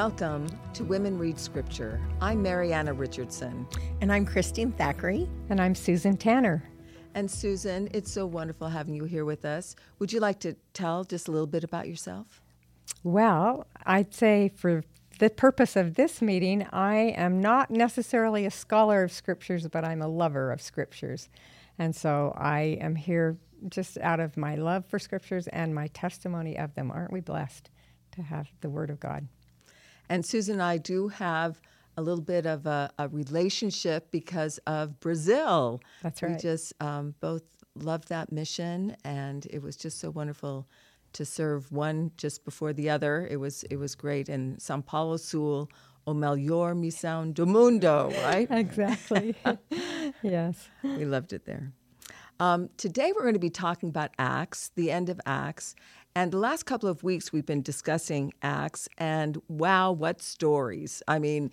Welcome to Women Read Scripture. I'm Marianna Richardson. And I'm Christine Thackeray. And I'm Susan Tanner. And Susan, it's so wonderful having you here with us. Would you like to tell just a little bit about yourself? Well, I'd say for the purpose of this meeting, I am not necessarily a scholar of scriptures, but I'm a lover of scriptures. And so I am here just out of my love for scriptures and my testimony of them. Aren't we blessed to have the Word of God? And Susan and I do have a little bit of a, a relationship because of Brazil. That's right. We just um, both loved that mission, and it was just so wonderful to serve one just before the other. It was it was great. And São Paulo Sul, o melhor missão do mundo, right? exactly. yes. We loved it there. Um, today we're going to be talking about Acts, the end of Acts, and the last couple of weeks, we've been discussing Acts, and wow, what stories! I mean,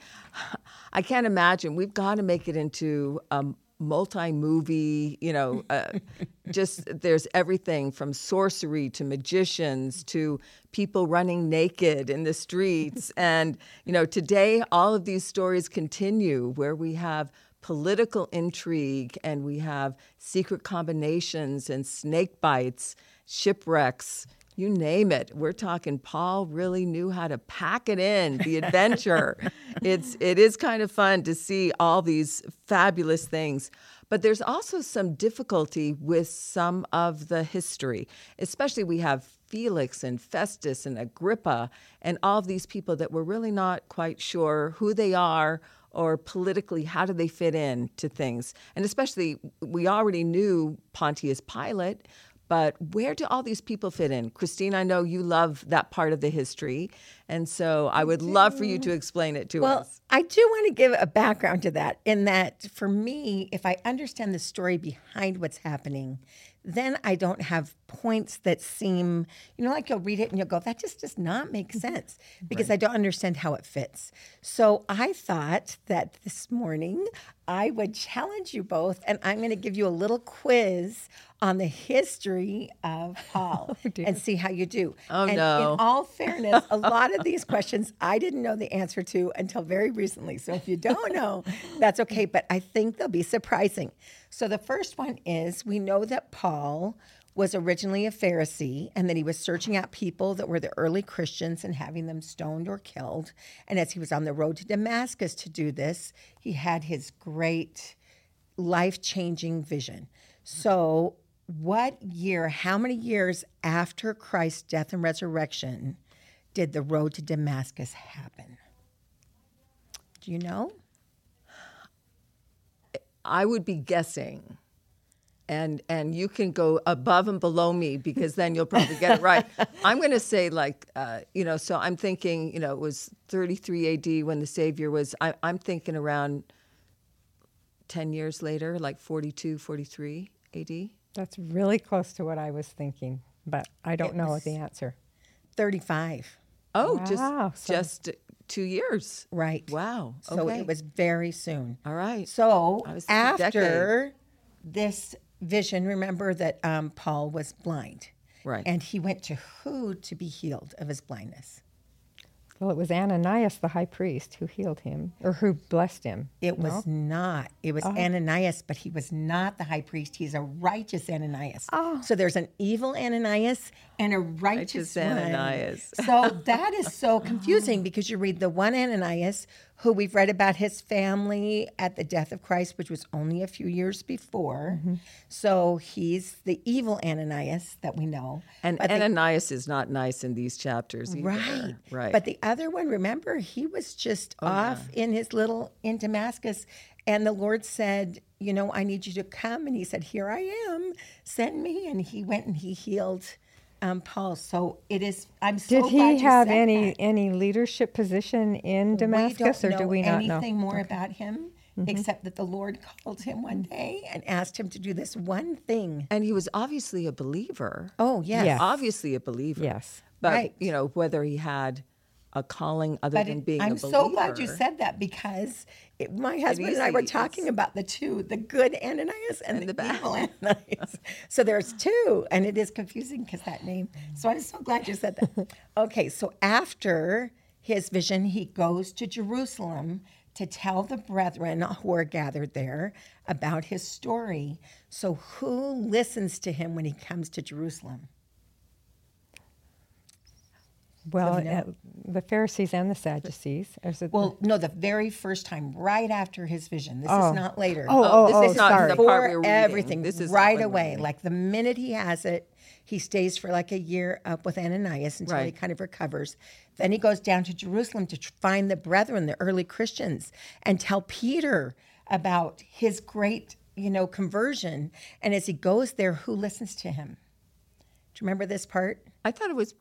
I can't imagine. We've got to make it into a multi movie, you know, uh, just there's everything from sorcery to magicians to people running naked in the streets. and, you know, today, all of these stories continue where we have political intrigue and we have secret combinations and snake bites, shipwrecks you name it. We're talking Paul really knew how to pack it in, the adventure. it's it is kind of fun to see all these fabulous things. But there's also some difficulty with some of the history. Especially we have Felix and Festus and Agrippa and all of these people that we're really not quite sure who they are or politically how do they fit in to things and especially we already knew pontius pilate but where do all these people fit in? Christine, I know you love that part of the history. And so I would love for you to explain it to well, us. Well, I do want to give a background to that in that for me, if I understand the story behind what's happening, then I don't have points that seem, you know, like you'll read it and you'll go, that just does not make mm-hmm. sense because right. I don't understand how it fits. So I thought that this morning I would challenge you both and I'm going to give you a little quiz on the history of Paul oh, and see how you do. Oh, and no. In all fairness, a lot of these questions I didn't know the answer to until very recently. So if you don't know, that's okay. But I think they'll be surprising. So the first one is we know that Paul was originally a Pharisee and that he was searching out people that were the early Christians and having them stoned or killed. And as he was on the road to Damascus to do this, he had his great life changing vision. So, what year, how many years after Christ's death and resurrection did the road to Damascus happen? Do you know? I would be guessing. And and you can go above and below me because then you'll probably get it right. I'm going to say like uh, you know. So I'm thinking you know it was 33 A.D. when the Savior was. I, I'm thinking around 10 years later, like 42, 43 A.D. That's really close to what I was thinking, but I don't it know the answer. 35. Oh, wow. just so just two years. Right. Wow. So it was very soon. All right. So after this vision, remember that um, Paul was blind. Right. And he went to who to be healed of his blindness? Well, it was Ananias, the high priest, who healed him or who blessed him. It no? was not. It was oh. Ananias, but he was not the high priest. He's a righteous Ananias. Oh. So there's an evil Ananias and a righteous, righteous Ananias. so that is so confusing because you read the one Ananias who we've read about his family at the death of Christ, which was only a few years before. Mm-hmm. So he's the evil Ananias that we know. And but Ananias the, is not nice in these chapters either. Right. Right. But the other one, remember, he was just oh, off yeah. in his little in Damascus. And the Lord said, You know, I need you to come. And he said, Here I am. Send me. And he went and he healed um, Paul. So it is. I'm so. Did he have any that. any leadership position in Damascus, or do we not know anything more okay. about him? Mm-hmm. Except that the Lord called him one day and asked him to do this one thing. And he was obviously a believer. Oh, yes. yes. Obviously a believer. Yes. But, right. you know, whether he had a calling other but than being I'm a believer. so glad you said that because it, my husband and I were talking about the two, the good Ananias and, and the, the evil Ananias. so there's two, and it is confusing because that name. So I'm so glad you said that. okay, so after his vision, he goes to Jerusalem to tell the brethren who are gathered there about his story. So, who listens to him when he comes to Jerusalem? Well, uh, the Pharisees and the Sadducees. Is it Well, no, the very first time, right after his vision. This Oh. is not later. Oh, Oh, oh, this oh, is not sorry. the part for we're reading. everything This is not right what we're away. Like the minute he has it, he stays for like a year up with Ananias until he kind of recovers. Then he goes down to Jerusalem to tr- find the brethren, the early Christians, and tell Peter about his great, you know, conversion. And as he goes there, who listens to him? Do you remember this part? I thought it was,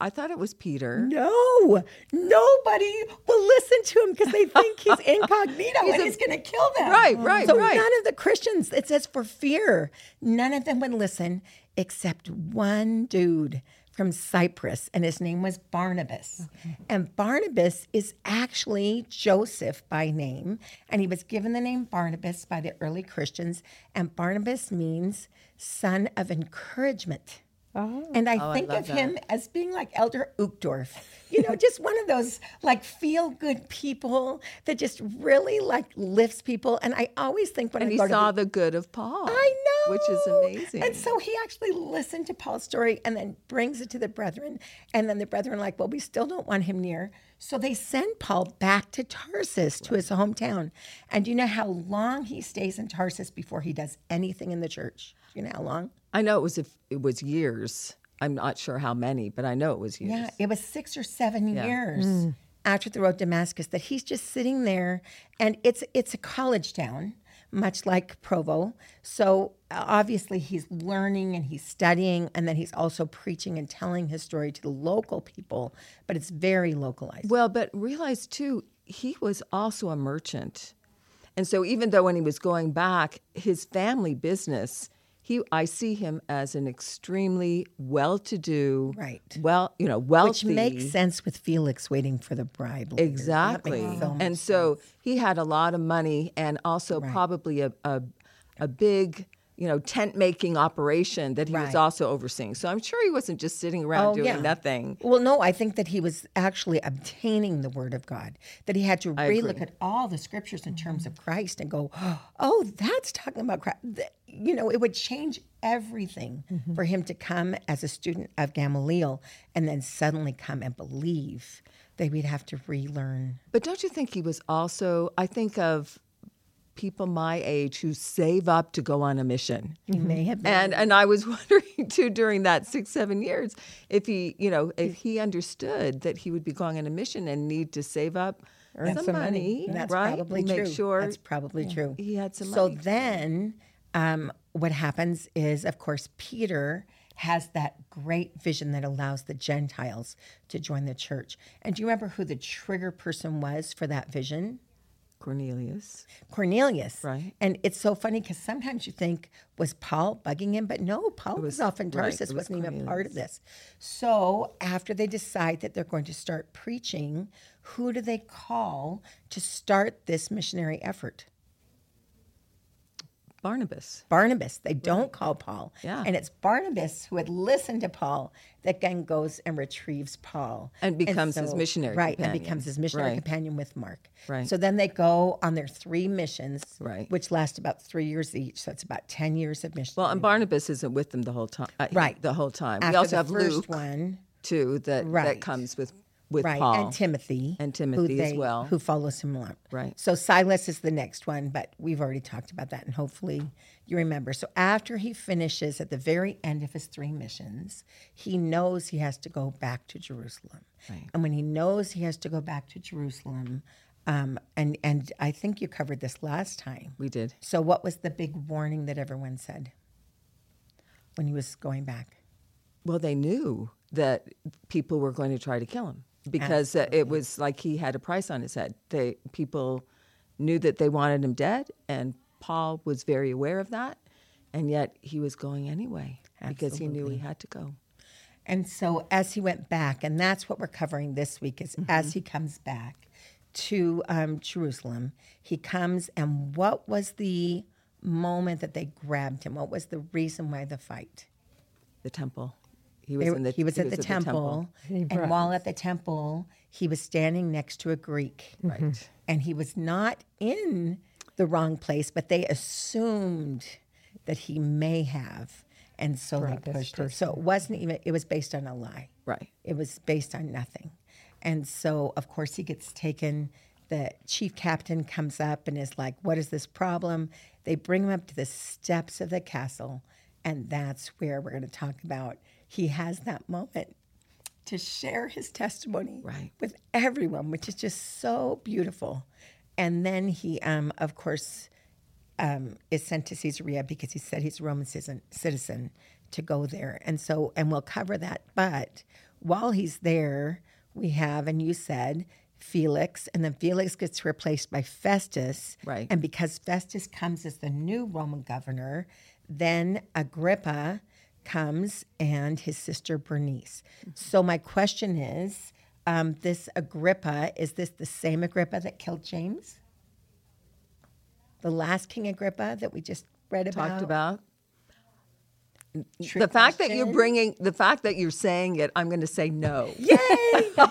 I thought it was Peter. No, nobody will listen to him because they think he's incognito and he's going to kill them. Right, right, So right. none of the Christians, it says for fear, none of them would listen except one dude from Cyprus, and his name was Barnabas. And Barnabas is actually Joseph by name, and he was given the name Barnabas by the early Christians, and Barnabas means son of encouragement. Oh. And oh, I think love of him as being like Elder Uchtdorf, you know, just one of those like feel good people that just really like lifts people. And I always think when And I he go to saw the, the good of Paul. I know, Which is amazing. And so he actually listened to Paul's story and then brings it to the brethren. And then the brethren are like, well, we still don't want him near. So they send Paul back to Tarsus to his hometown. And do you know how long he stays in Tarsus before he does anything in the church? Do you know how long? I know it was, if it was years. I'm not sure how many, but I know it was years. Yeah, it was six or seven Yeah. years after the road to Damascus that he's just sitting there, and it's it's a college town, much like Provo. So uh, obviously he's learning and he's studying, and then he's also preaching and telling his story to the local people. But it's very localized. Well, but realize too, he was also a merchant. And so even though when he was going back, his family business, he I see him as an extremely well-to-do, Right. Well, you know, wealthy. Which makes sense with Felix waiting for the bride. later. Exactly. so and so he had a lot of money and also probably a, a a big, you know, tent making operation that he was also overseeing. So I'm sure he wasn't just sitting around doing nothing. Well, no, I think that he was actually obtaining the word of God, that he had to agree. relook at all the scriptures in terms of Christ and go, oh, that's talking about Christ. You know, it would change everything Mm-hmm. for him to come as a student of Gamaliel and then suddenly come and believe that we'd have to relearn. But don't you think he was also I think of people my age who save up to go on a mission. He may have been. And and I was wondering too during that six seven years if he you know if he understood that he would be going on a mission and need to save up Earn some, some money, money. That's right? probably Make true. sure That's probably true. he had some So money. then, um, what happens is, of course, Peter has that great vision that allows the Gentiles to join the church. And do you remember who the trigger person was for that vision? Cornelius. Cornelius. Right. And it's so funny because sometimes you think, was Paul bugging him? But no, Paul was, was- off in Tarsus, was wasn't even part of this. So after they decide that they're going to start preaching, who do they call to start this missionary effort? Barnabas. Barnabas. They don't call Paul. Yeah. And it's Barnabas who had listened to Paul that then goes and retrieves Paul. And becomes his missionary Right. companion. And becomes his missionary Right. companion with Mark. Right. So then they go on their three missions, Right. which last about three years each. So it's about 10 years of mission. Well, and Barnabas isn't with them the whole time. uh, Right. The whole time. After we also the have first Luke one. too that Right. that comes with with right, Paul and Timothy, And Timothy as well. who follows him along. Right. So Silas is the next one, but we've already talked about that, and hopefully you remember. So after he finishes at the very end of his three missions, he knows he has to go back to Jerusalem, Right. and when he knows he has to go back to Jerusalem, um, and and I think you covered this last time. We did. So what was the big warning that everyone said when he was going back? Well, they knew that people were going to try to kill him because uh, it was like he had a price on his head. They people knew that they wanted him dead, and Paul was very aware of that, and yet he was going anyway because he knew he had to go. And so as he went back, and that's what we're covering this week, is as he comes back to um, Jerusalem, he comes, and what was the moment that they grabbed him? What was the reason why the fight? The temple. He was They- in the he was he at the temple, He and while at the temple, he was standing next to a Greek, mm-hmm. Right. and he was not in the wrong place, but they assumed that he may have, and so Brought they pushed it. So it wasn't even; it was based on a lie. Right. It was based on nothing. And so, of course, he gets taken. The chief captain comes up and is like, What is this problem? They bring him up to the steps of the castle. And that's where we're going to talk about. He has that moment to share his testimony Right. with everyone, which is just so beautiful. And then he, um, of course, um, is sent to Caesarea because he said he's a Roman citizen, citizen to go there. And so, and we'll cover that. But while he's there, we have, and you said, Felix, and then Felix gets replaced by Festus. Right. And because Festus comes as the new Roman governor, then Agrippa comes and his sister Bernice. So my question is, um, this Agrippa, is this the same Agrippa that killed James? The last King Agrippa that we just read about? Talked about. Trick the fact that you're bringing, the fact that you're saying it, I'm going to say no. Yay!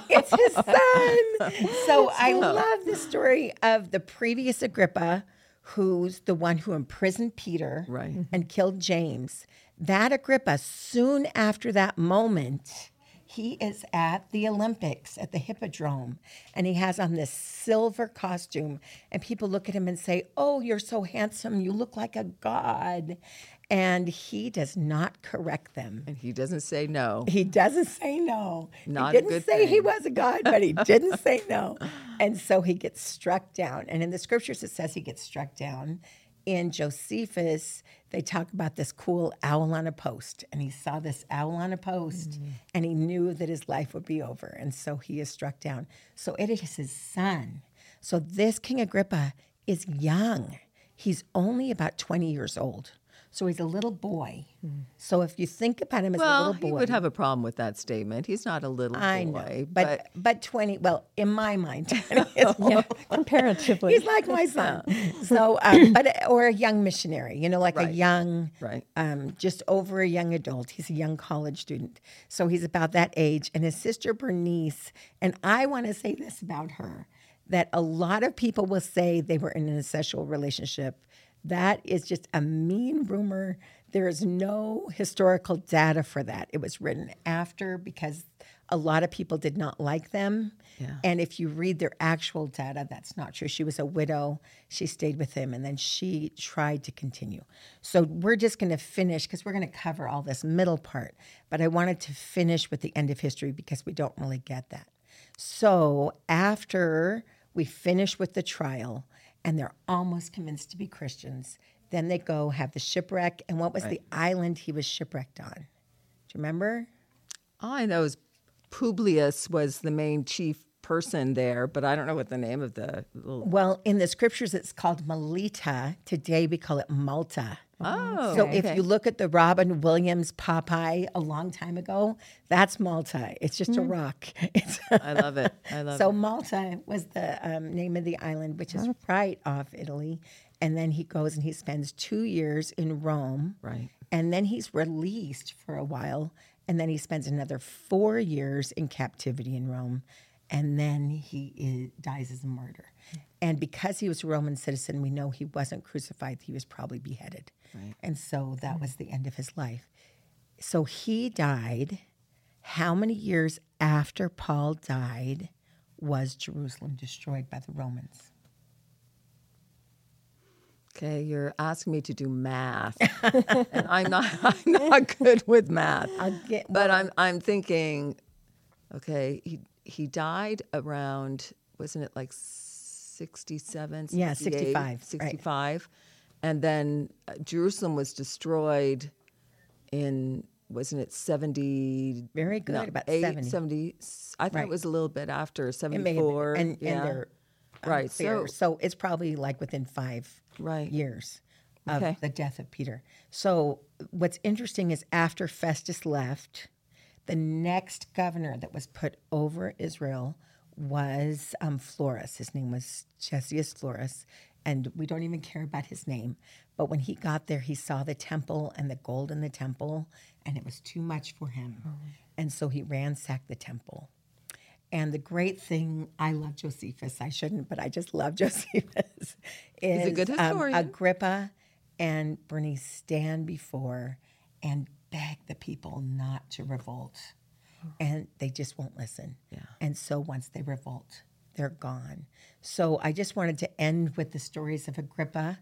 it's his son. So I love the story of the previous Agrippa, who's the one who imprisoned Peter Right. and mm-hmm. killed James. That Agrippa, soon after that moment, he is at the Olympics at the Hippodrome and he has on this silver costume. And people look at him and say, Oh, you're so handsome. You look like a god. And he does not correct them. And he doesn't say no. He doesn't say no. Not he didn't say he was a god, but he didn't say no. And so he gets struck down. And in the scriptures, it says he gets struck down. In Josephus, they talk about this cool owl on a post. And he saw this owl on a post Mm-hmm. and he knew that his life would be over. And so he is struck down. So it is his son. So this King Agrippa is young. He's only about 20 years old. So he's a little boy. So if you think about him as a little boy, he would have a problem with that statement. He's not a little I boy, know, but, but twenty. Well, in my mind, 20 Yeah, comparatively. he's like my son. So, um, but or a young missionary, you know, like a young, Right. um, just over a young adult. He's a young college student, so he's about that age. And his sister Bernice, and I want to say this about her: that a lot of people will say they were in a sexual relationship. That is just a mean rumor. There is no historical data for that. It was written after because a lot of people did not like them. Yeah. And if you read their actual data, that's not true. She was a widow. She stayed with him and then she tried to continue. So we're just going to finish because we're going to cover all this middle part. But I wanted to finish with the end of history because we don't really get that. So after we finish with the trial and they're almost convinced to be Christians, then they go have the shipwreck. And what was the island he was shipwrecked on? Do you remember? all I know is Publius was the main chief person there, but I don't know what the name of the little. Well, in the scriptures, it's called Melita. Today, we call it Malta. Oh, So if you look at the Robin Williams Popeye a long time ago, that's Malta. It's just a rock. It's I love it. I love so it. So Malta was the um, name of the island, which is right off Italy. And then he goes and he spends two years in Rome. Right. And then he's released for a while. And then he spends another four years in captivity in Rome. And then he is, dies as a martyr. And because he was a Roman citizen, we know he wasn't crucified. He was probably beheaded. And so that was the end of his life. So he died. How many years after Paul died was Jerusalem destroyed by the Romans? Okay, you're asking me to do math, and I'm not. I'm not good with math. Get, But I'm. I'm thinking. Okay, he he died around. Wasn't it like 67? Yeah, 68, 65, right. 65, and then uh, Jerusalem was destroyed in. Wasn't it 70? Very good, no, about eight, 70. 70 I thought Right. it was a little bit after it may have been. 74. And, yeah. and right. So so it's probably like within five Right. years of Okay. the death of Peter. So what's interesting is after Festus left, the next governor that was put over Israel was um, Florus. His name was Gessius Florus. and we don't even care about his name. But when he got there, he saw the temple and the gold in the temple, and it was too much for him. And so he ransacked the temple. And the great thing, I love Josephus. I shouldn't, but I just love Josephus. Is, a good um. Agrippa and Bernice stand before and beg the people not to revolt. And they just won't listen. Yeah. And so once they revolt, they're gone. So I just wanted to end with the stories of Agrippa.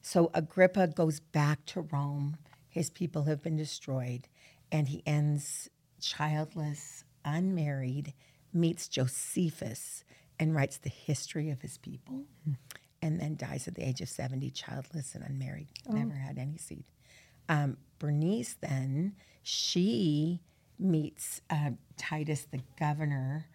So Agrippa goes back to Rome. His people have been destroyed. And he ends childless, unmarried, meets Josephus, and writes the history of his people. Hmm. And then dies at the age of 70, childless and unmarried, oh. never had any seed. Um, Bernice then, she meets uh, Titus, the governor,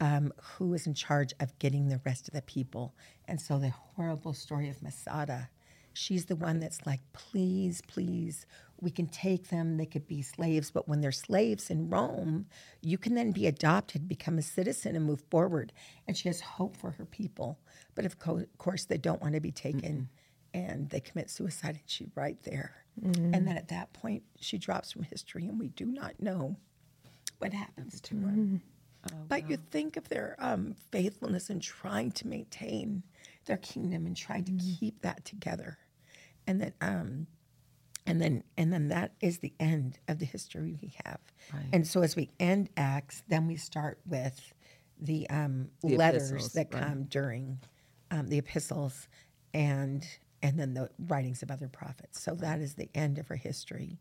um, who is in charge of getting the rest of the people. And so the horrible story of Masada, she's the one that's like, please, please, we can take them. They could be slaves, but when they're slaves in Rome, you can then be adopted, become a citizen, and move forward. And she has hope for her people. But of co- course, they don't want to be taken. And they commit suicide, and she's right there. And then at that point, she drops from history, and we do not know what happens to her. but you think of their um, faithfulness in trying to maintain their kingdom and trying to keep that together, and then um, and then and then that is the end of the history we have. And so as we end Acts, then we start with the, um, The letters epistles, that right. come during um, the epistles, and and then the writings of other prophets. So that is the end of our history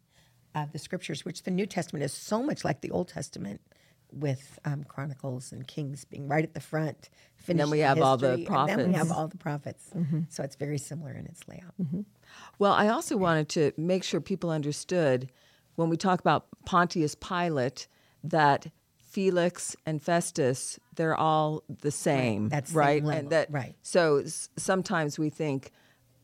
of the scriptures, which the New Testament is so much like the Old Testament. With um, Chronicles and Kings being right at the front, then we have all the history, and then we have prophets. all the prophets. So it's very similar in its layout. Well, I also wanted to make sure people understood when we talk about Pontius Pilate that Felix and Festus, they're all the same, That's same right? level, And that right. So s- sometimes we think,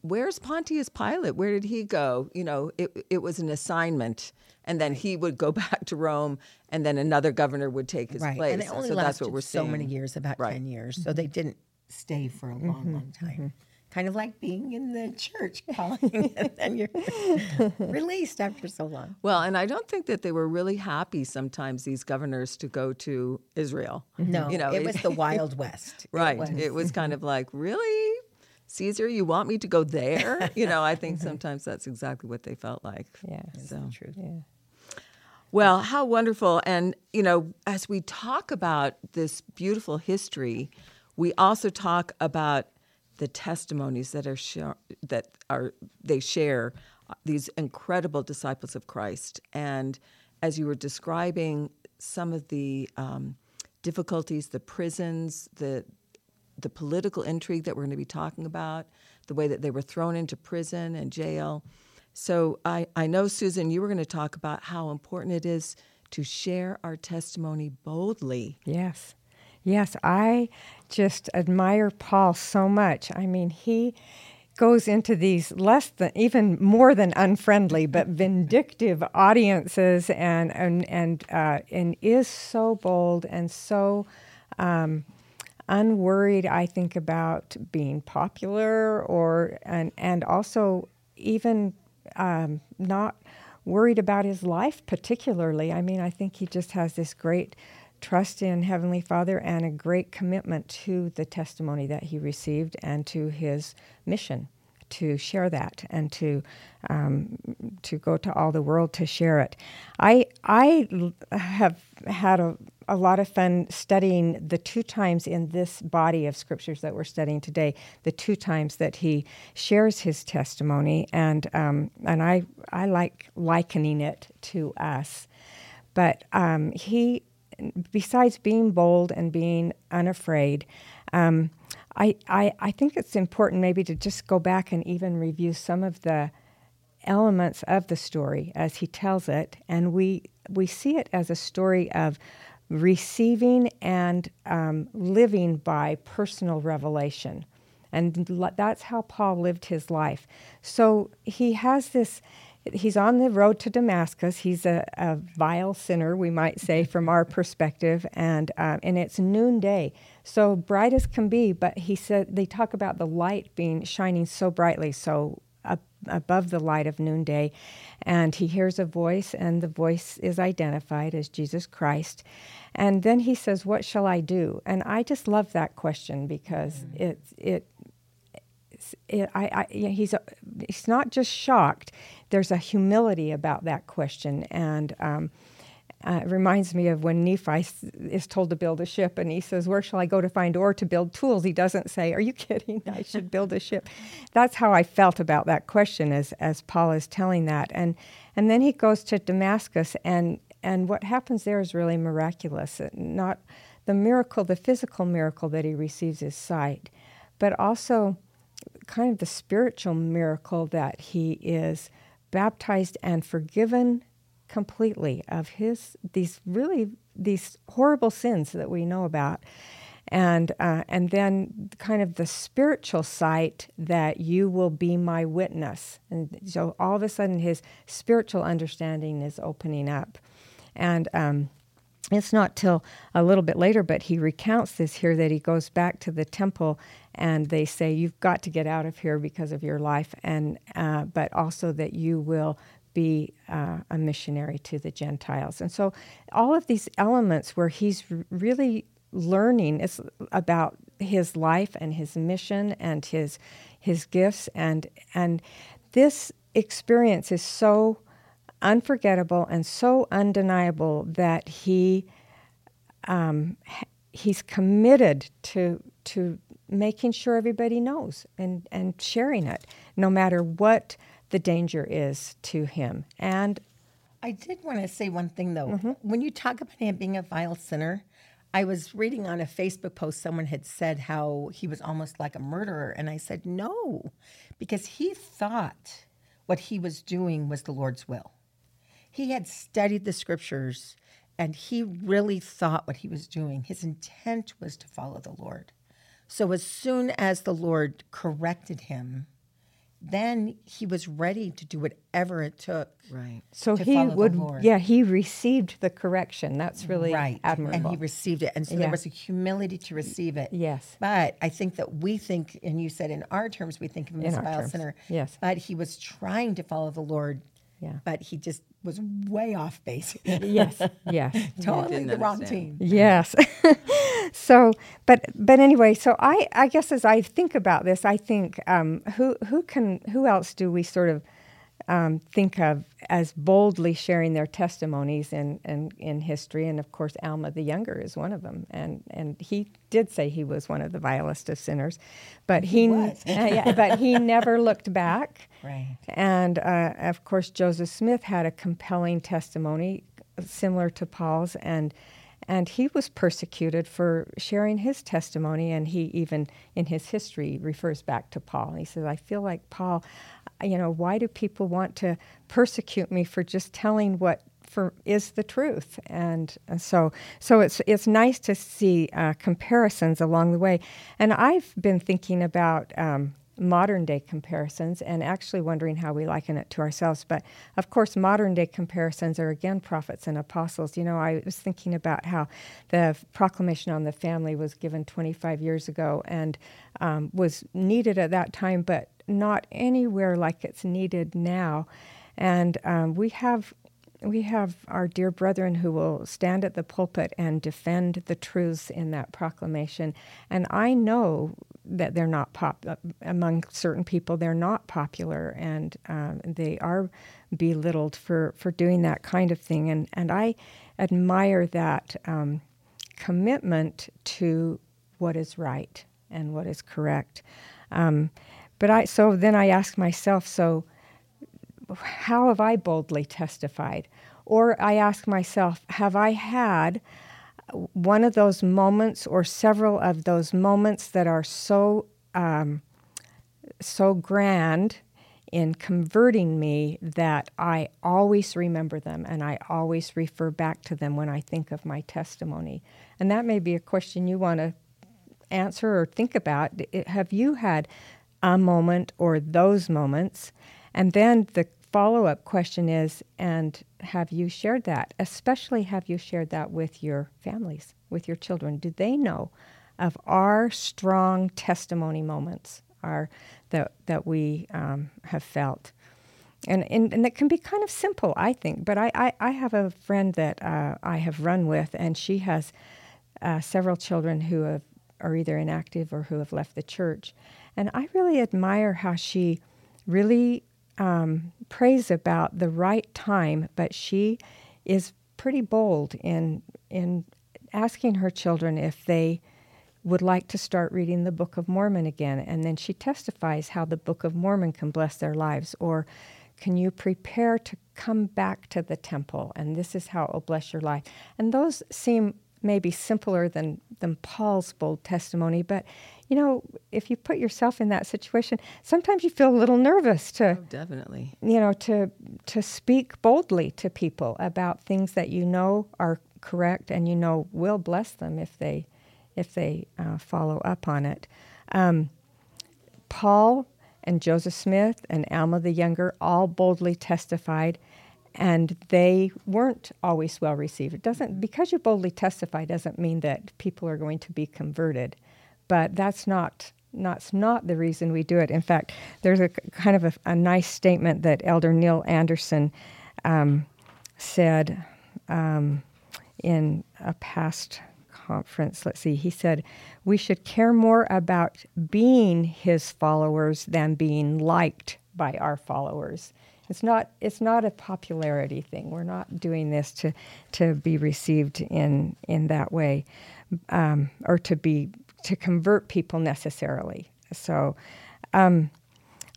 where's Pontius Pilate? Where did he go? You know, it it was an assignment, and then he would go back to Rome, and then another governor would take his right. place. And it only so lasted that's what we're so seeing. many years, about Right. 10 years. So mm-hmm. they didn't stay for a long, mm-hmm. long time. Mm-hmm. Kind of like being in the church calling, and then you're released after so long. Well, and I don't think that they were really happy sometimes these governors to go to Israel. No, you know, it was the Wild West. It right. was. It was kind of like, really, Caesar, you want me to go there? You know, I think sometimes that's exactly what they felt like. Yeah. So True. Yeah. well, how wonderful. And, you know, as we talk about this beautiful history, we also talk about the testimonies that are share, that are they share uh, these incredible disciples of Christ. And as you were describing some of the um, difficulties, the prisons, the the political intrigue that we're going to be talking about, the way that they were thrown into prison and jail. So I, I know, Susan, you were going to talk about how important it is to share our testimony boldly. Yes. Yes, I just admire Paul so much. I mean, he goes into these less than even more than unfriendly but vindictive audiences and and and uh, and is so bold and so um, unworried I think about being popular or and and also even um, not worried about his life particularly. I mean, I think he just has this great trust in Heavenly Father and a great commitment to the testimony that he received and to his mission to share that and to um, to go to all the world to share it. I I have had a, a lot of fun studying the two times in this body of scriptures that we're studying today. The two times that he shares his testimony, and um, and I I like likening it to us. But um, he, besides being bold and being unafraid, um, I, I, I think it's important maybe to just go back and even review some of the elements of the story as he tells it, and we we see it as a story of receiving and um, living by personal revelation. And that's how Paul lived his life. So he has this he's on the road to Damascus. He's a, a vile sinner, we might say, from our perspective, and uh, and it's noonday, so bright as can be. But he said they talk about the light being shining so brightly, so up above the light of noonday, and he hears a voice, and the voice is identified as Jesus Christ, and then he says, "What shall I do?" And I just love that question because mm. it it it, I, I, he's, a, he's not just shocked. There's a humility about that question. And um, uh, it reminds me of when Nephi is told to build a ship, and he says, Where shall I go to find ore to build tools? He doesn't say, Are you kidding? I should build a ship. That's how I felt about that question as, as Paul is telling that. And, and then he goes to Damascus, and, and what happens there is really miraculous. Not the miracle, the physical miracle that he receives his sight, but also kind of the spiritual miracle that he is baptized and forgiven completely of his these really these horrible sins that we know about. And uh, and then kind of the spiritual sight that you will be my witness. And so all of a sudden his spiritual understanding is opening up. And um, it's not till a little bit later, but he recounts this here that he goes back to the temple and they say, You've got to get out of here because of your life, and, uh, but also that you will be uh, a missionary to the Gentiles. And so all of these elements where he's really learning is about his life and his mission and his his gifts and and this experience is so unforgettable and so undeniable that he um, he's committed to to making sure everybody knows and and sharing it, no matter what the danger is to him. And I did want to say one thing though. Mm-hmm. When you talk about him being a vile sinner, I was reading on a Facebook post someone had said how he was almost like a murderer, and I said no, because he thought what he was doing was the Lord's will. He had studied the scriptures and he really thought what he was doing. His intent was to follow the Lord. So as soon as the Lord corrected him, then he was ready to do whatever it took. Right. So he would, yeah, he received the correction. That's really right. admirable. And he received it. And so yeah. there was a humility to receive it. Yes. But I think that we think, and you said in our terms, we think of him in as a vile sinner. Yes. But he was trying to follow the Lord. Yeah. But he just was way off base. yes, yes, totally the wrong team. Yes. so, but but anyway, so I I guess as I think about this, I think um, who who can who else do we sort of um, think of as boldly sharing their testimonies in, in, in history. And of course, Alma the Younger is one of them. And, and he did say he was one of the vilest of sinners, but he, he uh, yeah, but he never looked back. Right. And uh, of course, Joseph Smith had a compelling testimony similar to Paul's, and and he was persecuted for sharing his testimony. And he even in his history refers back to Paul. He says, "I feel like Paul you know, why do people want to persecute me for just telling what for is the truth? And, so, so it's it's nice to see uh, comparisons along the way. And I've been thinking about. Um, modern day comparisons and actually wondering how we liken it to ourselves. But of course, modern day comparisons are again prophets and apostles. You know, I was thinking about how the proclamation on the family was given 25 years ago and um, was needed at that time, but not anywhere like it's needed now. And um, we have we have our dear brethren who will stand at the pulpit and defend the truths in that proclamation. And I know that they're not pop among certain people. They're not popular, and um, they are belittled for for doing that kind of thing. And and I admire that um, commitment to what is right and what is correct. Um, but I so then I ask myself, so how have I boldly testified? Or I ask myself, have I had one of those moments or several of those moments that are so um, so grand in converting me that I always remember them and I always refer back to them when I think of my testimony. And that may be a question you want to answer or think about. Have you had a moment or those moments. And then the follow up question is and have you shared that? Especially, have you shared that with your families, with your children? Do they know of our strong testimony moments that, that we um, have felt? And, and, and it can be kind of simple, I think. But I, I, I have a friend that uh, I have run with, and she has uh, several children who have, are either inactive or who have left the church. And I really admire how she really um, prays about the right time, but she is pretty bold in in asking her children if they would like to start reading the Book of Mormon again, and then she testifies how the Book of Mormon can bless their lives, or can you prepare to come back to the temple, and this is how it will bless your life. And those seem maybe simpler than than Paul's bold testimony, but you know, if you put yourself in that situation, sometimes you feel a little nervous to Oh, definitely. you know to to speak boldly to people about things that you know are correct and you know will bless them if they if they uh, follow up on it. Um, Paul and Joseph Smith and Alma the Younger all boldly testified, and they weren't always well received. It doesn't because you boldly testify doesn't mean that people are going to be converted, but that's not that's not the reason we do it. In fact, there's a kind of a, a nice statement that Elder Neil Andersen um, said um, in a past conference. Let's see, he said, We should care more about being his followers than being liked by our followers. It's not, it's not a popularity thing. We're not doing this to, to be received in, in that way um, or to, be, to convert people necessarily. So um,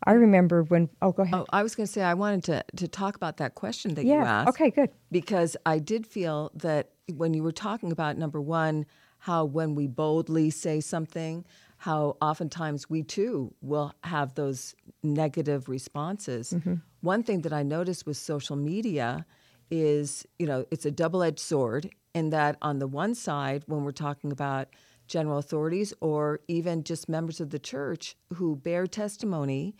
I remember when, oh, go ahead. Oh, I was going to say I wanted to to talk about that question that you asked. okay, good. because I did feel that when you were talking about number one, how when we boldly say something, how oftentimes we too will have those negative responses. One thing that I noticed with social media is, you know, it's a double edged sword in that on the one side, when we're talking about general authorities or even just members of the church who bear testimony,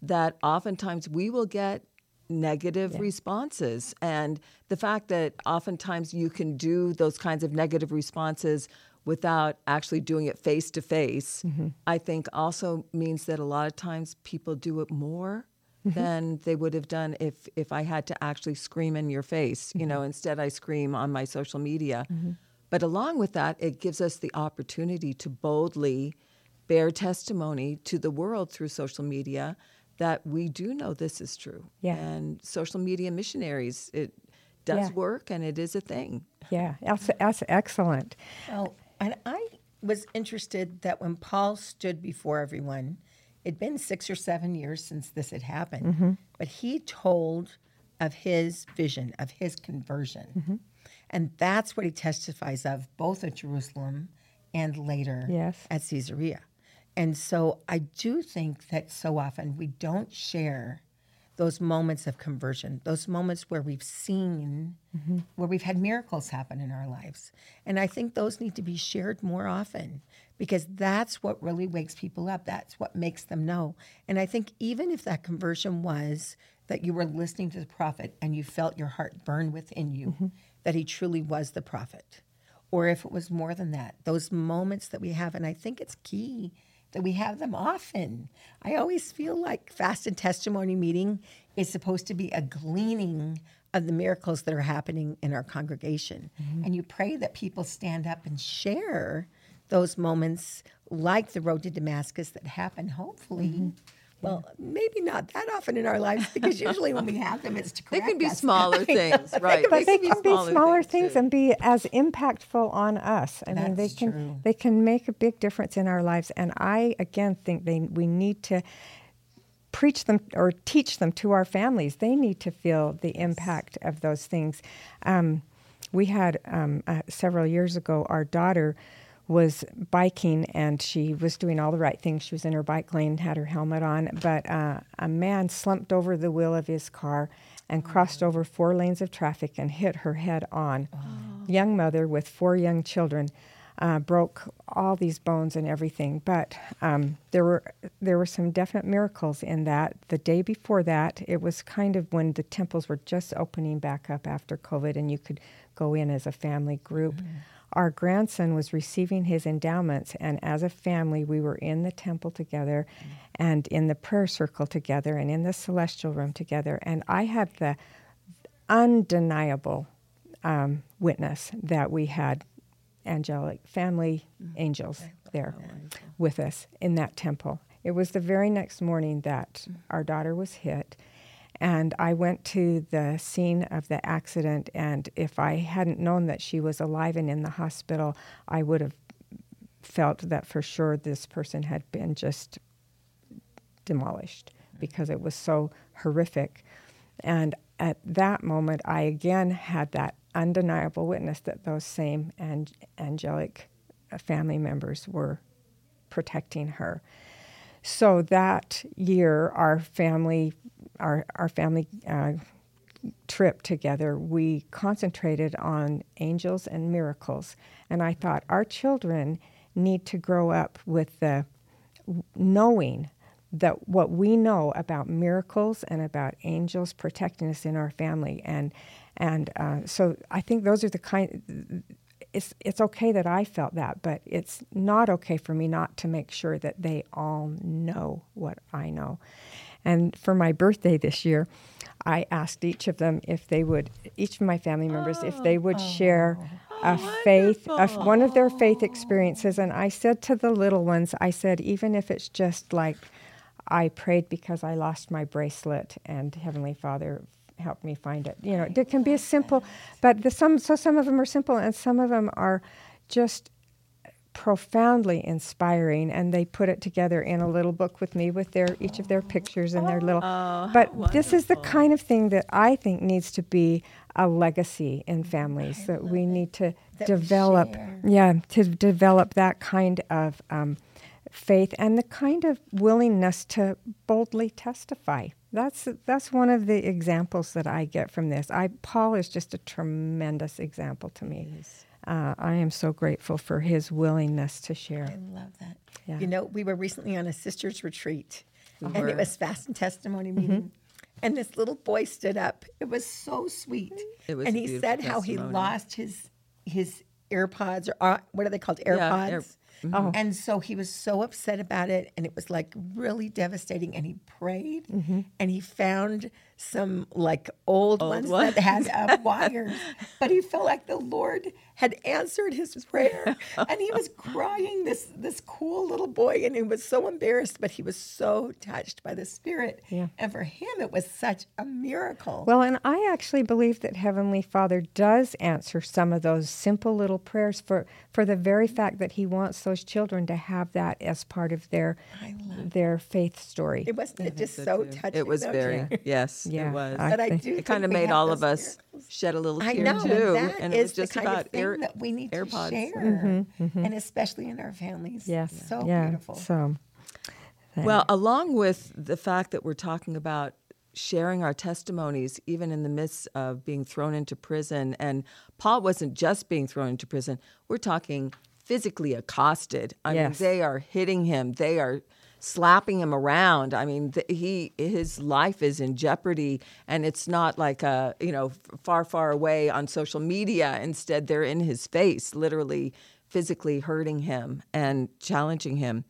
that oftentimes we will get negative responses. And the fact that oftentimes you can do those kinds of negative responses without actually doing it face to face, mm-hmm. I think also means that a lot of times people do it more mm-hmm. than they would have done if, if I had to actually scream in your face. You mm-hmm. know, instead I scream on my social media. But along with that, it gives us the opportunity to boldly bear testimony to the world through social media that we do know this is true. Yeah. And social media missionaries, it does Yeah. work and it is a thing. Yeah, that's, that's excellent. Oh, and I was interested that when Paul stood before everyone, it'd been six or seven years since this had happened, mm-hmm. but he told of his vision, of his conversion. Mm-hmm. And that's what he testifies of, both at Jerusalem and later Yes. at Caesarea. And so I do think that so often we don't share those moments of conversion, those moments where we've seen, mm-hmm. where we've had miracles happen in our lives. And I think those need to be shared more often because that's what really wakes people up. That's what makes them know. And I think even if that conversion was that you were listening to the prophet and you felt your heart burn within you, mm-hmm. That he truly was the prophet or if it was more than that, those moments that we have. And I think it's key that we have them often. I always feel like fast and testimony meeting is supposed to be a gleaning of the miracles that are happening in our congregation. Mm-hmm. And you pray that people stand up and share those moments like the road to Damascus that happen, hopefully. Mm-hmm. Well, maybe not that often in our lives because usually when we have them, it's to They can be us. smaller things, right? but they can be smaller too. things and be as impactful on us. I mean, they can true. they can make a big difference in our lives. And I again think they we need to preach them or teach them to our families. They need to feel the impact of those things. Um, we had um, uh, several years ago our daughter was biking and she was doing all the right things. She was in her bike lane, had her helmet on, but uh, a man slumped over the wheel of his car and crossed over four lanes of traffic and hit her head on. Young mother with four young children. uh, broke all these bones and everything. But um, there were there were some definite miracles in that. The day before that, it was kind of when the temples were just opening back up after COVID, and you could go in as a family group. Mm-hmm. Our grandson was receiving his endowments, and as a family, we were in the temple together, and in the prayer circle together, and in the celestial room together. And I had the undeniable um, witness that we had angelic family mm-hmm. angels there with us in that temple. It was the very next morning that mm-hmm. our daughter was hit. And I went to the scene of the accident, and if I hadn't known that she was alive and in the hospital, I would have felt that for sure this person had been just demolished because it was so horrific. And at that moment, I again had that undeniable witness that those same ang- angelic family members were protecting her. So that year, our family, our our family uh, trip together, we concentrated on angels and miracles, and I thought our children need to grow up with the knowing that what we know about miracles and about angels protecting us in our family and and uh, so I think those are the kind. It's it's okay that I felt that, but it's not okay for me not to make sure that they all know what I know. And for my birthday this year, I asked each of them if they would, each of my family members, oh, if they would oh, share a oh, faith, a, one of their faith experiences. And I said to the little ones, I said, even if it's just like I prayed because I lost my bracelet, and Heavenly Father helped me find it. You know, it can be as simple, but the some so some of them are simple, and some of them are just profoundly inspiring and they put it together in a little book with me with their each of their pictures and their little oh, but wonderful. this is the kind of thing that i think needs to be a legacy in families that we need to that develop yeah to develop that kind of um, faith and the kind of willingness to boldly testify. That's that's one of the examples that I get from this. I Paul is just a tremendous example to me. Yes. Uh, I am so grateful for his willingness to share. I love that. Yeah. You know, we were recently on a sisters retreat, we and were. it was fast and testimony mm-hmm. meeting. Mm-hmm. And this little boy stood up. It was so sweet. It was and he said how he lost his his AirPods or uh, what are they called? AirPods. Yeah, Air- Mm-hmm. And so he was so upset about it, and it was like really devastating. And he prayed, mm-hmm. and he found some like old, old ones, ones, that had uh, wires, but he felt like the Lord had answered his prayer, and he was crying. This this cool little boy, and he was so embarrassed, but he was so touched by the Spirit. Yeah. And for him, it was such a miracle. Well, and I actually believe that Heavenly Father does answer some of those simple little prayers for for the very fact that He wants those children to have that as part of their their faith story. It wasn't it just so, touching. It was very yes yeah, it was. I but I do. It kind of made all of us miracles. shed a little tear I know, too, and, and it was just about air, that we need AirPods. to share, mm-hmm, mm-hmm. and especially in our families. Yes, so yeah. beautiful. So, well, along with the fact that we're talking about sharing our testimonies, even in the midst of being thrown into prison, and Paul wasn't just being thrown into prison. We're talking physically accosted. I yes. mean, they are hitting him. They are slapping him around. I mean, th- he his life is in jeopardy, and it's not like a you know far far away on social media. Instead, they're in his face, literally physically hurting him and challenging him.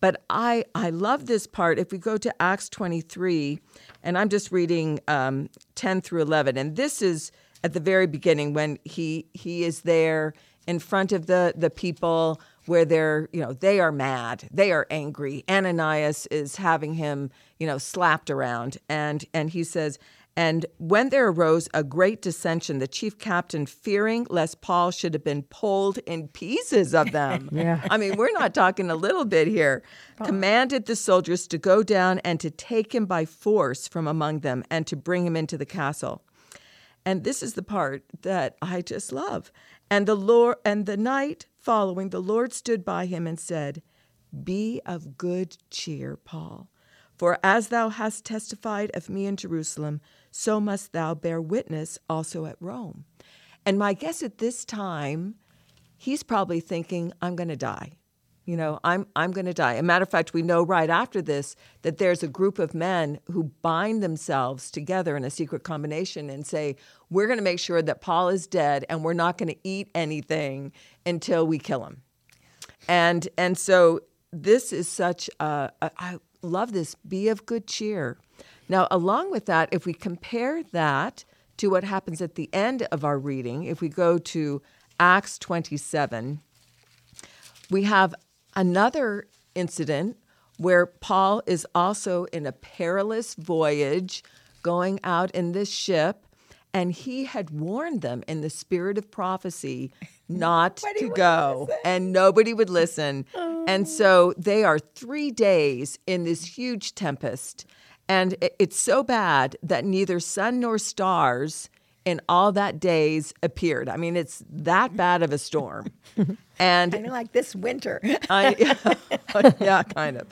But I I love this part. If we go to Acts twenty three, and I'm just reading um, ten through eleven, and this is at the very beginning when he he is there in front of the the people where they're, you know, they are mad, they are angry. Ananias is having him, you know, slapped around, and and he says, and when there arose a great dissension, the chief captain, fearing lest Paul should have been pulled in pieces of them, yeah. I mean, we're not talking a little bit here, commanded the soldiers to go down and to take him by force from among them and to bring him into the castle. And this is the part that I just love. And the Lord and the night following, the Lord stood by him and said, Be of good cheer, Paul. For as thou hast testified of me in Jerusalem, so must thou bear witness also at Rome. And my guess at this time, he's probably thinking, I'm going to die. You know, I'm I'm going to die. A matter of fact, we know right after this that there's a group of men who bind themselves together in a secret combination and say, "We're going to make sure that Paul is dead, and we're not going to eat anything until we kill him." And and so this is such a, a I love this. Be of good cheer. Now, along with that, if we compare that to what happens at the end of our reading, if we go to Acts 27, we have another incident where Paul is also in a perilous voyage going out in this ship, and he had warned them in the spirit of prophecy not to go, listen. and nobody would listen. And so they are three days in this huge tempest. And it's so bad that neither sun nor stars in all that days appeared. I mean, it's that bad of a storm. And Kind of like this winter. I, yeah, kind of.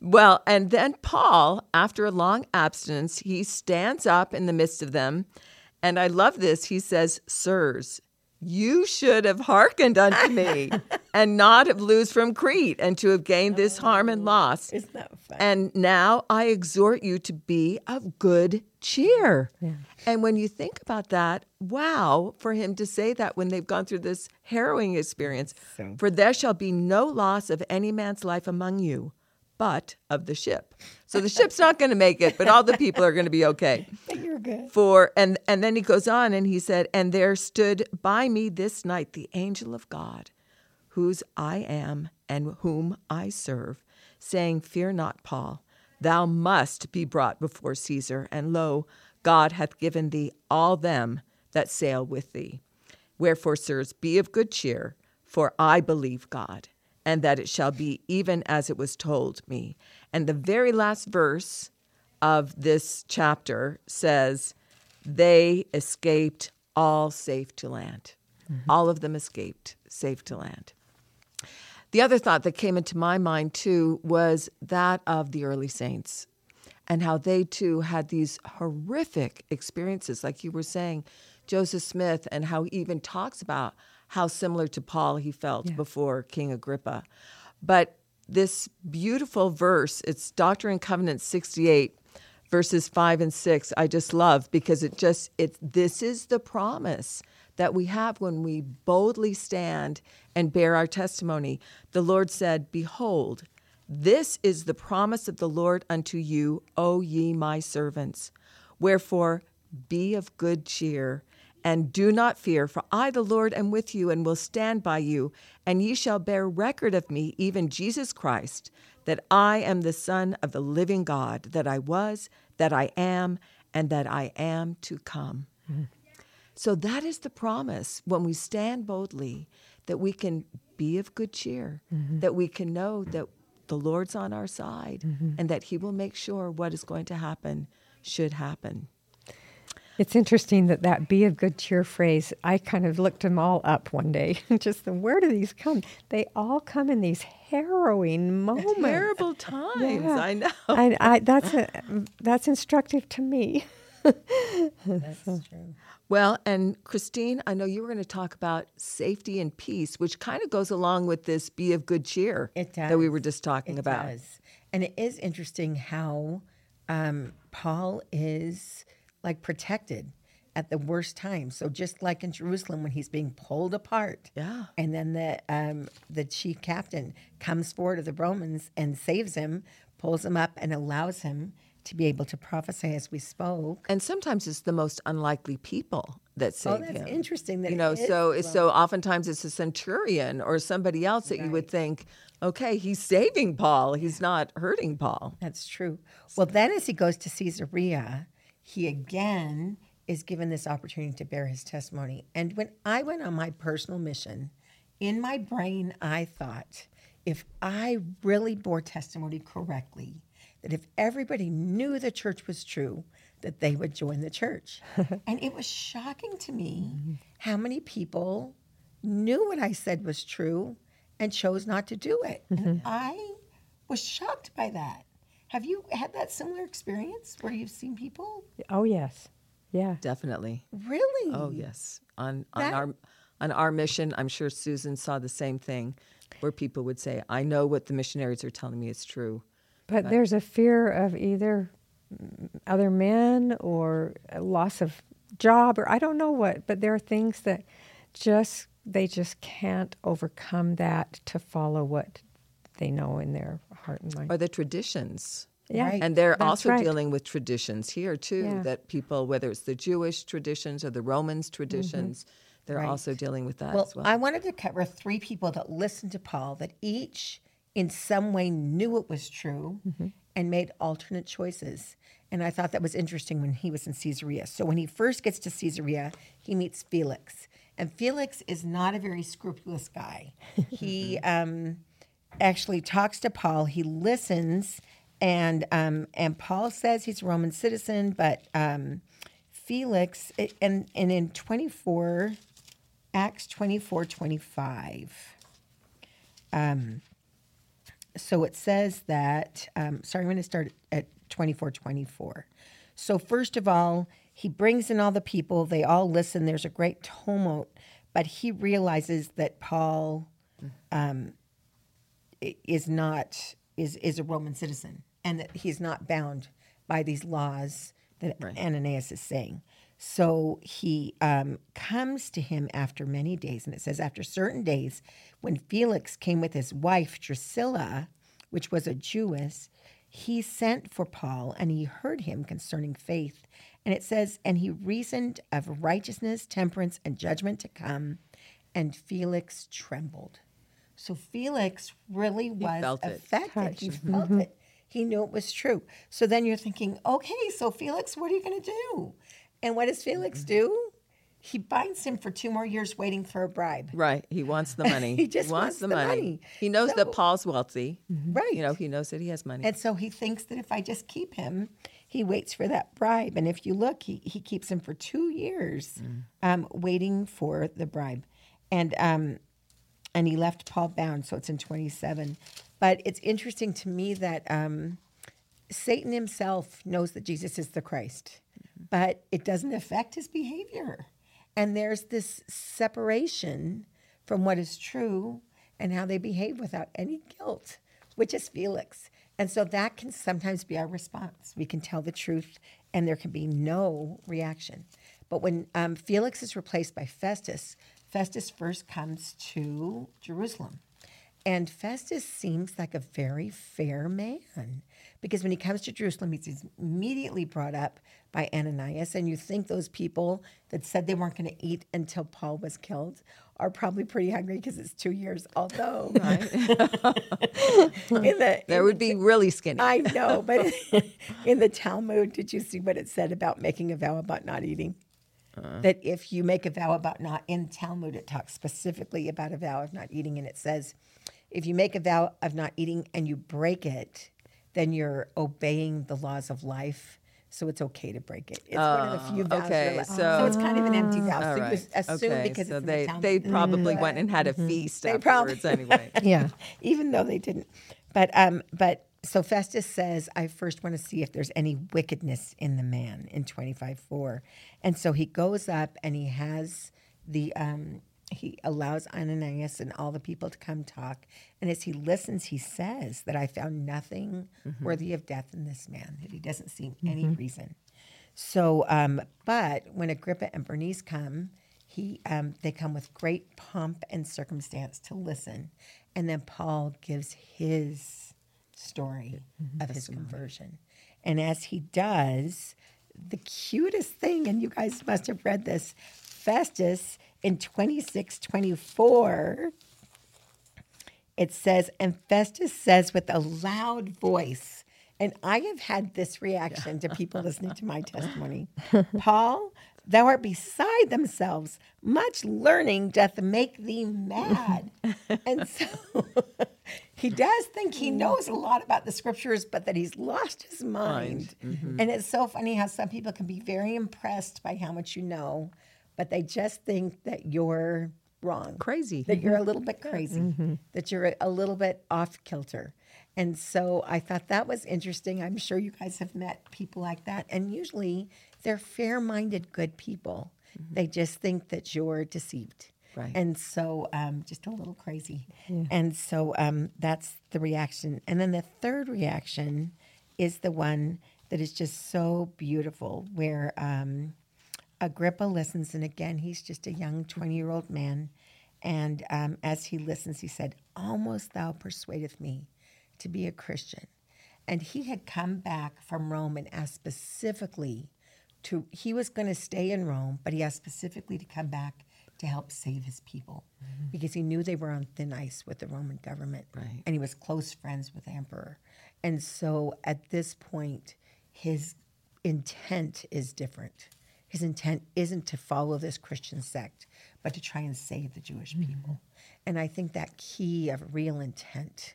Well, and then Paul, after a long abstinence, he stands up in the midst of them. And I love this. He says, Sirs, you should have hearkened unto me and not have loosed from Crete and to have gained this oh, harm and loss. Isn't that fun? And now I exhort you to be of good cheer. And when you think about that, wow, for him to say that when they've gone through this harrowing experience, So- for there shall be no loss of any man's life among you, but of the ship. So the ship's not going to make it, but all the people are going to be okay You're good. for and and then he goes on and he said and there stood by me this night the angel of god whose i am and whom i serve saying fear not paul thou must be brought before caesar and lo god hath given thee all them that sail with thee wherefore sirs be of good cheer for i believe god and that it shall be even as it was told me and the very last verse of this chapter says they escaped all safe to land. Mm-hmm. All of them escaped safe to land. The other thought that came into my mind too was that of the early saints and how they too had these horrific experiences, like you were saying, Joseph Smith, and how he even talks about how similar to Paul he felt before King Agrippa. But this beautiful verse, it's Doctrine and Covenants 68, verses 5 and 6, I just love because it just, it, this is the promise that we have when we boldly stand and bear our testimony. The Lord said, Behold, this is the promise of the Lord unto you, O ye my servants. Wherefore, be of good cheer, and do not fear, for I, the Lord, am with you, and will stand by you, and ye shall bear record of me, even Jesus Christ, that I am the Son of the living God, that I was, that I am, and that I am to come. So that is the promise when we stand boldly that we can be of good cheer, mm-hmm. that we can know that the Lord's on our side mm-hmm. and that He will make sure what is going to happen should happen. It's interesting that that be of good cheer phrase, I kind of looked them all up one day. Just the, where do these come? They all come in these harrowing moments. Terrible times, Yeah. I know. I, I, that's, a, that's instructive to me. That's true. Well, and Christine, I know you were going to talk about safety and peace, which kind of goes along with this be of good cheer It does. that we were just talking It about. does. And it is interesting how um, Paul is like protected at the worst time. So just like in Jerusalem when he's being pulled apart. Yeah. And then the um, the chief captain comes forward of the Romans and saves him, pulls him up and allows him to be able to prophesy as we spoke. And sometimes it's the most unlikely people that save Oh, that's him. interesting that you know, so so oftentimes it's a centurion or somebody else that you would think, okay, he's saving Paul, he's not hurting Paul. That's true. Well, then as he goes to Caesarea, he again is given this opportunity to bear his testimony. And when I went on my personal mission, in my brain, I thought, if I really bore testimony correctly, that if everybody knew the church was true, that they would join the church. and it was shocking to me mm-hmm. how many people knew what I said was true and chose not to do it. And mm-hmm. I was shocked by that. Have you had that similar experience where you've seen people Oh, yes. Yeah. Definitely. really? Oh yes. On on That- our on our mission, I'm sure Susan saw the same thing, where people would say, "I know what the missionaries are telling me is true." But there's a fear of either mm, other men or a loss of job or I don't know what, but there are things that just they just can't overcome that to follow what they know in their heart and mind. Or the traditions. yeah. Right. And they're That's also right. dealing with traditions here too. Yeah. That people, whether it's the Jewish traditions or the Romans traditions, mm-hmm. they're Right. also dealing with that Well, as well. I wanted to cover three people that listened to Paul that each in some way knew it was true mm-hmm. and made alternate choices. And I thought that was interesting when he was in Caesarea. So when he first gets to Caesarea, he meets Felix. And Felix is not a very scrupulous guy. he mm-hmm. um, actually talks to Paul, he listens, and um, and Paul says he's a Roman citizen, but um, Felix, and, and in 24, Acts 24 25. Um, so it says that, um, sorry, I'm going to start at 24 24. So, first of all, he brings in all the people, they all listen, there's a great tumult, but he realizes that Paul um, is not is is a Roman citizen and that he's not bound by these laws that Ananias is saying. So he um, comes to him after many days, and it says after certain days, when Felix came with his wife Drusilla, which was a Jewess, he sent for Paul and he heard him concerning faith. And it says, and he reasoned of righteousness, temperance, and judgment to come, and Felix trembled. So Felix really was felt it. affected. He felt it. He knew it was true. So then you're thinking, okay, so Felix, what are you going to do? And what does Felix do? He binds him for two more years, waiting for a bribe. right. He wants the money. He just wants the money. He knows So- that Paul's wealthy. Right. You know, he knows that he has money. And so he thinks that if I just keep him, he waits for that bribe. And if you look, he, he keeps him for two years, um, waiting for the bribe. And um, and he left Paul bound. So it's in 27. But it's interesting to me that um, Satan himself knows that Jesus is the Christ, but it doesn't affect his behavior. And there's this separation from what is true and how they behave without any guilt, which is Felix. And so that can sometimes be our response. We can tell the truth and there can be no reaction. But when um, Felix is replaced by Festus, Festus first comes to Jerusalem. And Festus seems like a very fair man because when he comes to Jerusalem, he's immediately brought up by Ananias. And you think those people that said they weren't going to eat until Paul was killed are probably pretty hungry because it's two years. Although, in the, there would be really skinny. I know, but in the Talmud, did you see what it said about making a vow about not eating? Uh-huh. That if you make a vow about not, in Talmud, it talks specifically about a vow of not eating, and it says, if you make a vow of not eating and you break it, then you're obeying the laws of life. So it's okay to break it. It's one of the few oh, vows. okay, allowed- so- it's kind of an empty vow. So right. was assumed okay. because so they the they mm-hmm. probably went and had a mm-hmm. feast They probably- afterwards anyway. Yeah. even though they didn't. But um, but so Festus says, I first want to see if there's any wickedness in the man in 25:4. And so he goes up and he has the um he allows Ananias and all the people to come talk. And as he listens, he says that I found nothing worthy of death in this man, that he doesn't see any reason. So, um, but when Agrippa and Bernice come, he um, they come with great pomp and circumstance to listen, and then Paul gives his story of his conversion, and as he does, the cutest thing, and you guys must have read this, Festus in twenty six twenty four. It says, and Festus says with a loud voice, and I have had this reaction to people listening to my testimony Paul, thou art beside themselves. Much learning doth make thee mad. and so he does think he mm. knows a lot about the scriptures, but that he's lost his mind. Mm-hmm. And it's so funny how some people can be very impressed by how much you know, but they just think that you're wrong Crazy. that you're a mm-hmm. little bit crazy, mm-hmm. that you're a, a little bit off kilter. And so I thought that was interesting. I'm sure you guys have met people like that. And usually they're fair minded, good people. They just think that you're deceived. Right. And so, um, just a little crazy. And so um, that's the reaction. And then the third reaction is the one that is just so beautiful, where um, Agrippa listens. And again, he's just a young 20 year old man. And um, as he listens, he said, Almost thou persuadeth me to be a Christian. And he had come back from Rome and asked specifically to, he was going to stay in Rome, but he asked specifically to come back to help save his people mm-hmm. because he knew they were on thin ice with the Roman government. Right. And he was close friends with the emperor. And so at this point, his intent is different. His intent isn't to follow this Christian sect, but to try and save the Jewish mm-hmm. people. And I think that key of real intent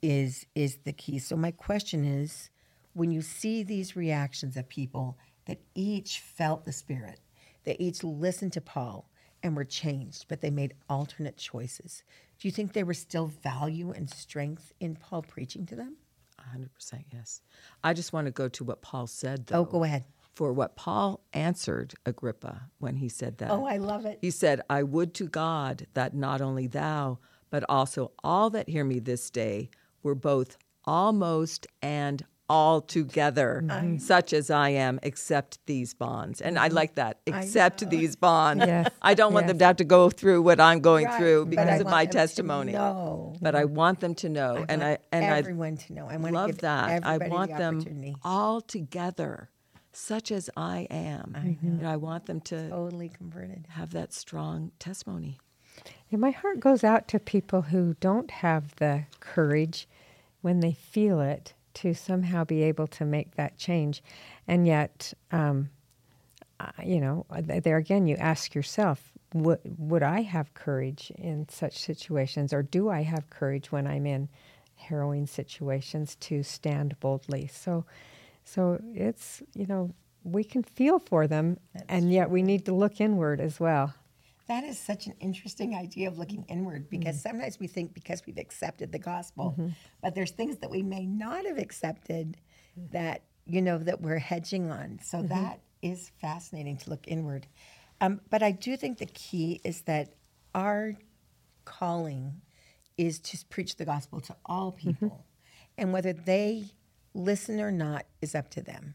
is is the key. So my question is, when you see these reactions of people that each felt the spirit, they each listened to Paul and were changed, but they made alternate choices. Do you think there was still value and strength in Paul preaching to them? 100% yes. I just want to go to what Paul said, though. Oh, go ahead. For what Paul answered Agrippa when he said that. Oh, I love it. He said, I would to God that not only thou, but also all that hear me this day were both almost and altogether such as I am, except these bonds. And I mm-hmm. like that, except these bonds. Yes, I don't want them to have to go through what I'm going Right, through but because of my testimony. know. But I want them to know. and I want and I everyone to know. I want to love give that. I want the them opportunity. all together, such as I am. And I want them to Totally converted. have that strong testimony. And my heart goes out to people who don't have the courage when they feel it to somehow be able to make that change. And yet, um, you know, there again, you ask yourself, would, would I have courage in such situations? Or do I have courage when I'm in harrowing situations to stand boldly? So, so it's, you know, we can feel for them, and yet we need to look inward as well. That is such an interesting idea of looking inward because Mm-hmm. sometimes we think because we've accepted the gospel, but there's things that we may not have accepted that, you know, that we're hedging on. So Mm-hmm. that is fascinating to look inward. Um, but I do think the key is that our calling is to preach the gospel to all people. And whether they listen or not is up to them.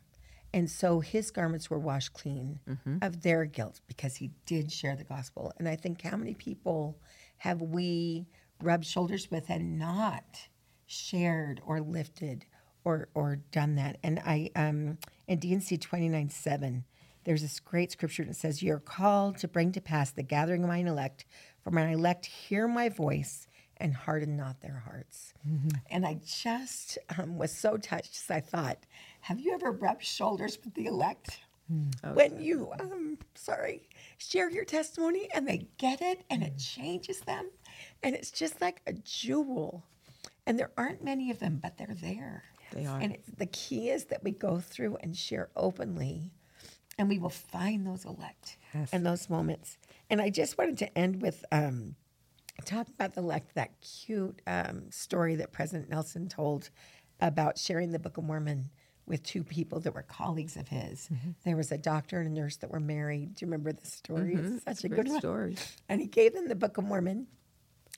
And so his garments were washed clean of their guilt because he did share the gospel. And I think how many people have we rubbed shoulders with and not shared or lifted or or done that? And I um in D&C 29 7, there's this great scripture that says, You're called to bring to pass the gathering of mine elect, for mine elect hear my voice and harden not their hearts. And I just um, was so touched as I thought, have you ever rubbed shoulders with the elect? when you, um, sorry, share your testimony and they get it and it changes them. And it's just like a jewel. And there aren't many of them, but they're there. They are. And it's, the key is that we go through and share openly and we will find those elect Yes. and those moments. And I just wanted to end with um, talk about the elect, that cute um, story that President Nelson told about sharing the Book of Mormon with two people that were colleagues of his. Mm-hmm. There was a doctor and a nurse that were married. Do you remember the story? It's such a Great good one. story. And he gave them the Book of Mormon,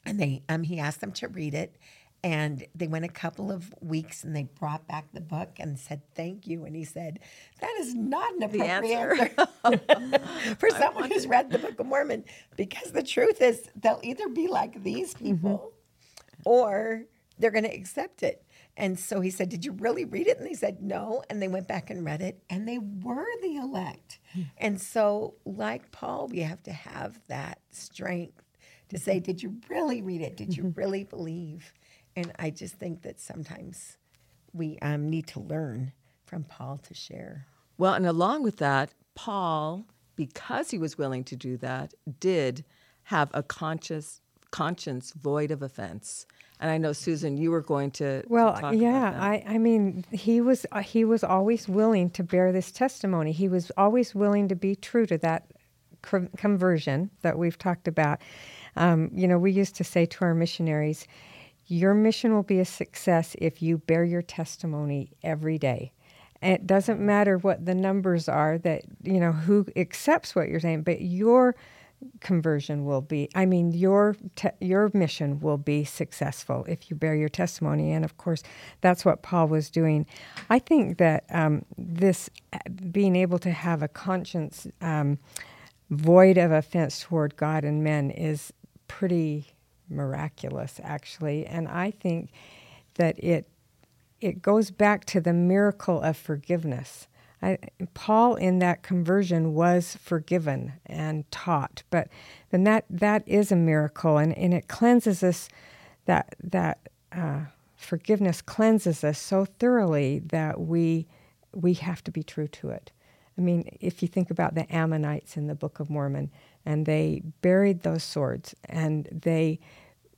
and they um, he asked them to read it. And they went a couple of weeks and they brought back the book and said, Thank you. And he said, That is not an appropriate answer. answer, for someone who's read the Book of Mormon. Because the truth is, they'll either be like these people or they're going to accept it. And so he said, Did you really read it? And they said, No. And they went back and read it, and they were the elect. Hmm. And so, like Paul, we have to have that strength to say, mm-hmm. Did you really read it? Did you mm-hmm. really believe? And I just think that sometimes we um, need to learn from Paul to share. Well, and along with that, Paul, because he was willing to do that, did have a conscious conscience void of offense. And I know Susan, you were going to Well, talk yeah, about that. I, I mean, he was uh, he was always willing to bear this testimony. He was always willing to be true to that co- conversion that we've talked about. Um, you know, we used to say to our missionaries, "Your mission will be a success if you bear your testimony every day." And it doesn't matter what the numbers are that you know who accepts what you're saying, but your conversion will be i mean your te- your mission will be successful if you bear your testimony. And of course that's what paul was doing. I think that um, this uh, being able to have a conscience um, void of offense toward god and men is pretty miraculous actually. And i think that it it goes back to the miracle of forgiveness I, Paul in that conversion was forgiven and taught, but then that that is a miracle, and, and it cleanses us. That that uh, forgiveness cleanses us so thoroughly that we we have to be true to it. I mean, if you think about the Ammonites in the Book of Mormon, and they buried those swords, and they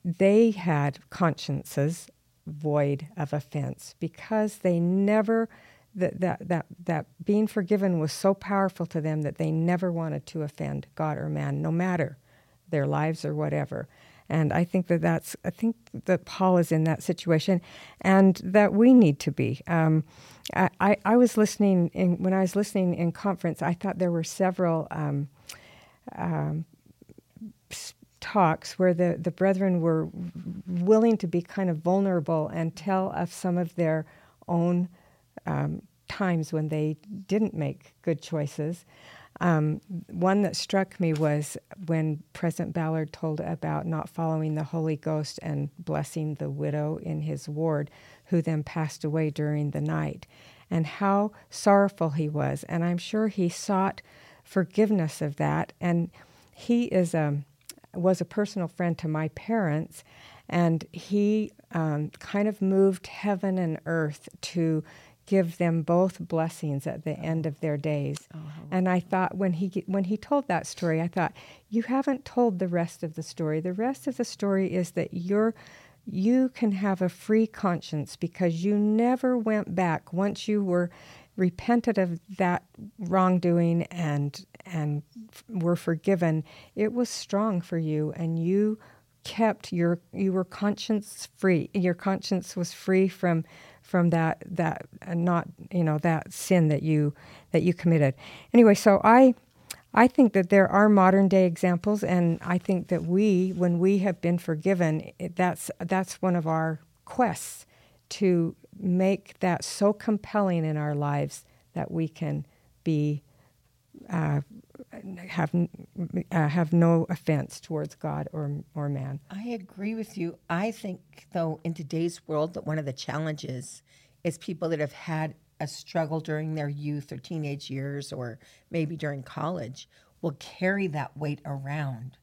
they had consciences void of offense because they never that, that, that, that being forgiven was so powerful to them that they never wanted to offend God or man, no matter their lives or whatever. And I think that that's, I think that Paul is in that situation and that we need to be. Um, I, I, I, was listening, in, when I was listening in conference, I thought there were several um, um, talks where the, the brethren were willing to be kind of vulnerable and tell of some of their own um, times when they didn't make good choices. Um, one that struck me was when President Ballard told about not following the Holy Ghost and blessing the widow in his ward, who then passed away during the night, and how sorrowful he was. And I'm sure he sought forgiveness of that. And he is a was a personal friend to my parents, and he um, kind of moved heaven and earth to give them both blessings at the end of their days. Oh, and I thought when he when he told that story, I thought you haven't told the rest of the story. The rest of the story is that you're you can have a free conscience because you never went back once you were repented of that wrongdoing and and were forgiven. It was strong for you and you kept your you were conscience free. Your conscience was free from from that that uh, not you know that sin that you that you committed. Anyway, so I I think that there are modern day examples, and I think that we, when we have been forgiven, it, that's that's one of our quests to make that so compelling in our lives that we can be uh, have uh, have no offense towards God or or man. I agree with you. I think though in today's world that one of the challenges is people that have had a struggle during their youth or teenage years or maybe during college will carry that weight around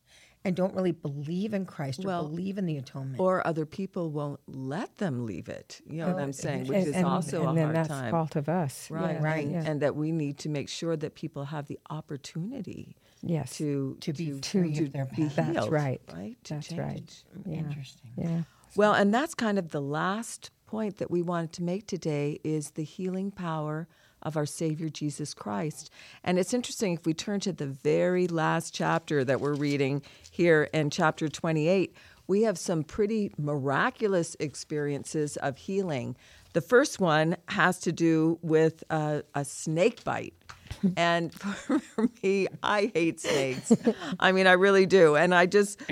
and don't really believe in Christ or well, believe in the atonement. Or other people won't let them leave it. You know well, what I'm oh. saying? Which and, is also and a hard that's time. fault of us. Right. Yeah, right. And, yeah. and, that we need to make sure that people have the opportunity yes. to to be to, to their be healed. That's right. Right. To that's change. right. Yeah. Interesting. Yeah. Well, and that's kind of the last point that we wanted to make today is the healing power of our Savior Jesus Christ. And it's interesting if we turn to the very last chapter that we're reading here in chapter 28, we have some pretty miraculous experiences of healing. The first one has to do with a snake bite and for me, I hate snakes. I mean, I really do. And I just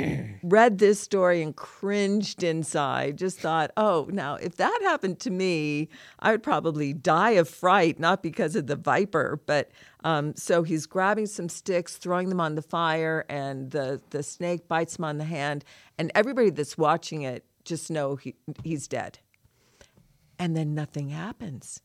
read this story and cringed inside. Just thought, oh, now if that happened to me, I would probably die of fright, not because of the viper, but um, so he's grabbing some sticks, throwing them on the fire, and the the snake bites him on the hand. And everybody that's watching it just know he, he's dead. And then nothing happens.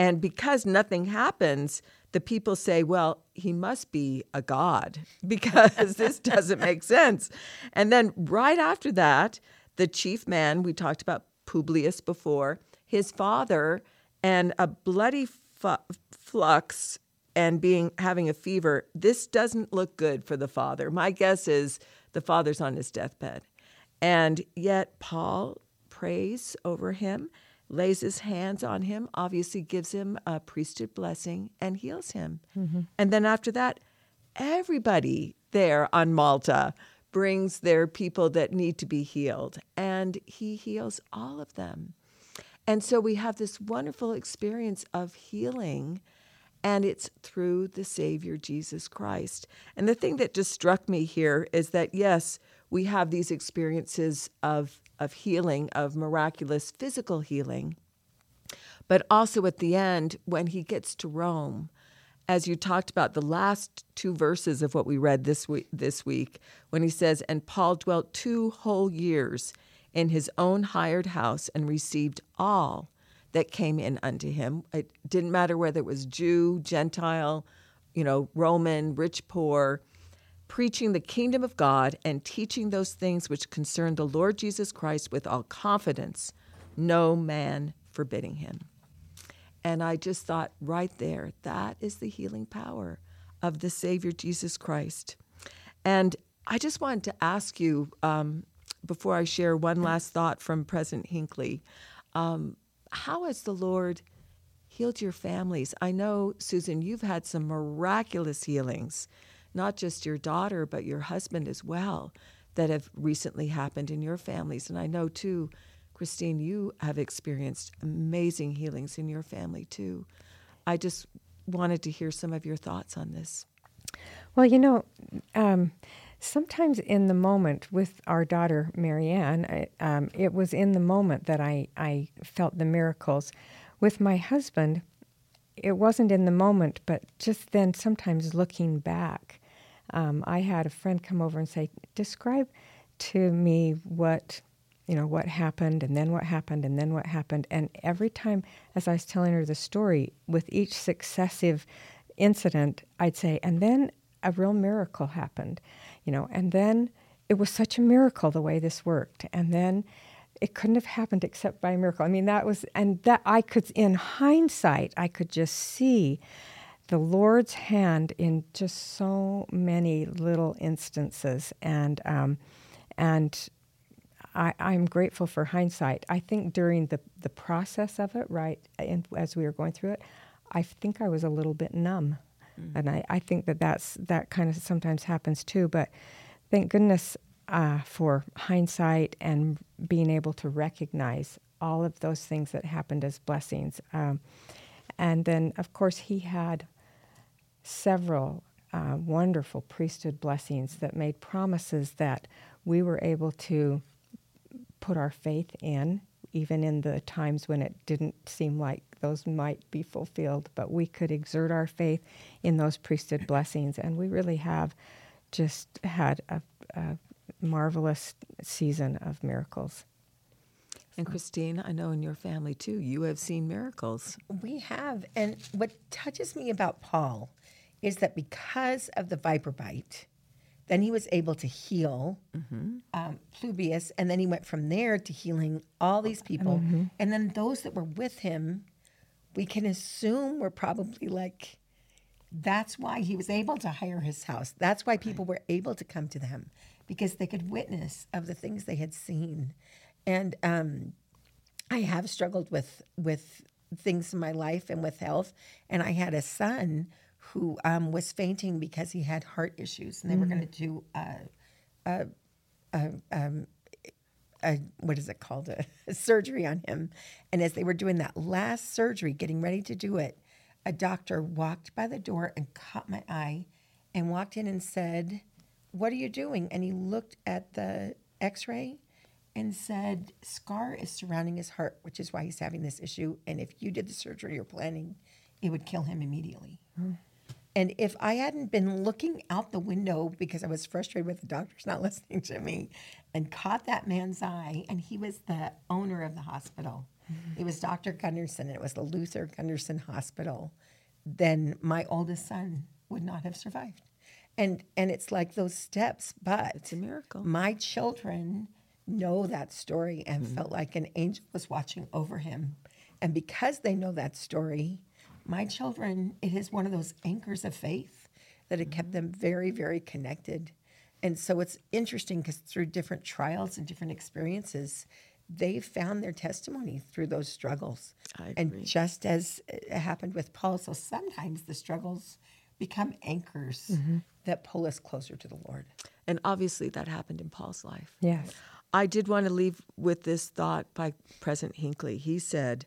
And because nothing happens, the people say, well, he must be a god because this doesn't make sense. And then right after that, the chief man, we talked about Publius before, his father, and a bloody fu- flux and being having a fever. This doesn't look good for the father. My guess is the father's on his deathbed. And yet Paul prays over him lays his hands on him, obviously gives him a priesthood blessing, and heals him. Mm-hmm. And then after that, everybody there on Malta brings their people that need to be healed, and he heals all of them. And so we have this wonderful experience of healing. and it's through the Savior Jesus Christ. And the thing that just struck me here is that, yes, we have these experiences of, of healing, of miraculous physical healing, but also at the end, when he gets to Rome, as you talked about the last two verses of what we read this week, this week, when he says, And Paul dwelt two whole years in his own hired house and received all that came in unto him. It didn't matter whether it was Jew, Gentile, you know, Roman, rich, poor, preaching the kingdom of God and teaching those things which concern the Lord Jesus Christ with all confidence, no man forbidding him. And I just thought right there, that is the healing power of the Savior Jesus Christ. And I just wanted to ask you um, before I share one last thought from President Hinckley. Um, how has the Lord healed your families? I know, Susan, you've had some miraculous healings, not just your daughter, but your husband as well, that have recently happened in your families. And I know, too, Christine, you have experienced amazing healings in your family, too. I just wanted to hear some of your thoughts on this. Well, you know, um, sometimes in the moment with our daughter Marianne, I, um, it was in the moment that I, I felt the miracles. With my husband, it wasn't in the moment, but just then, sometimes looking back, um, I had a friend come over and say, "Describe to me what." You know, what happened, and then what happened, and then what happened. And every time, as I was telling her the story, with each successive incident, I'd say, and then a real miracle happened you know, and then it was such a miracle the way this worked. And then it couldn't have happened except by a miracle. I mean, that was, and that I could, in hindsight, I could just see the Lord's hand in just so many little instances. And, um, and I, am grateful for hindsight. I think during the, the process of it, right, and as we were going through it, I think I was a little bit numb. Mm-hmm. And I, I think that that's, that kind of sometimes happens too. But thank goodness uh, for hindsight and being able to recognize all of those things that happened as blessings. Um, and then, of course, he had several uh, wonderful priesthood blessings that made promises that we were able to put our faith in, even in the times when it didn't seem like those might be fulfilled, but we could exert our faith in those priesthood blessings. And we really have just had a, a marvelous season of miracles. And Christine, I know in your family too, you have seen miracles. We have. And what touches me about Paul is that because of the viper bite, then he was able to heal mm-hmm. um, and then he went from there to healing all these people. Mm-hmm. And then those that were with him we can assume we're probably like, that's why he was able to hire his house. That's why people were able to come to them because they could witness of the things they had seen. And um, I have struggled with with things in my life and with health. And I had a son who um, was fainting because he had heart issues, and they mm-hmm. were going to do a, a, a um, a what is it called a, a, surgery on him and as they were doing that last surgery getting ready to do it a doctor walked by the door and caught my eye and walked in and said what are you doing and he looked at the x-ray and said scar is surrounding his heart which is why he's having this issue and if you did the surgery you're planning it would kill him immediately mm. And if I hadn't been looking out the window because I was frustrated with the doctors not listening to me and caught that man's eye, and he was the owner of the hospital, mm-hmm. it was Dr. Gundersen, and it was the Luther Gundersen Hospital, then my oldest son would not have survived. And, and it's like those steps, but it's a miracle. My children know that story and mm-hmm. felt like an angel was watching over him. And because they know that story, my children, it is one of those anchors of faith that it kept them very, very connected. And so it's interesting because through different trials and different experiences, they found their testimony through those struggles. And just as it happened with Paul, so sometimes the struggles become anchors mm-hmm. that pull us closer to the Lord. And obviously that happened in Paul's life. Yes. I did want to leave with this thought by President Hinckley. He said,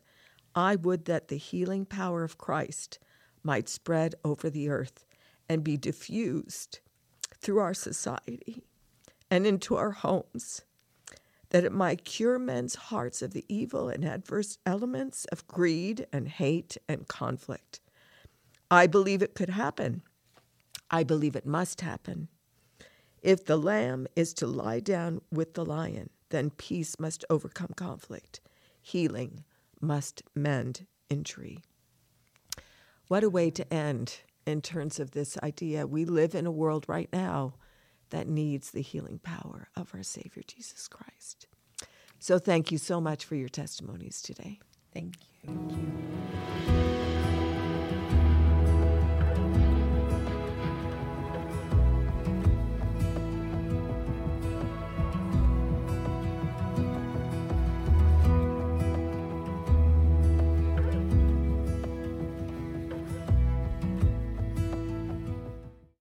I would that the healing power of Christ might spread over the earth and be diffused through our society and into our homes, that it might cure men's hearts of the evil and adverse elements of greed and hate and conflict. I believe it could happen. I believe it must happen. If the lamb is to lie down with the lion, then peace must overcome conflict. Healing must mend injury. What a way to end in terms of this idea. We live in a world right now that needs the healing power of our Savior Jesus Christ. So thank you so much for your testimonies today. Thank you. Thank you.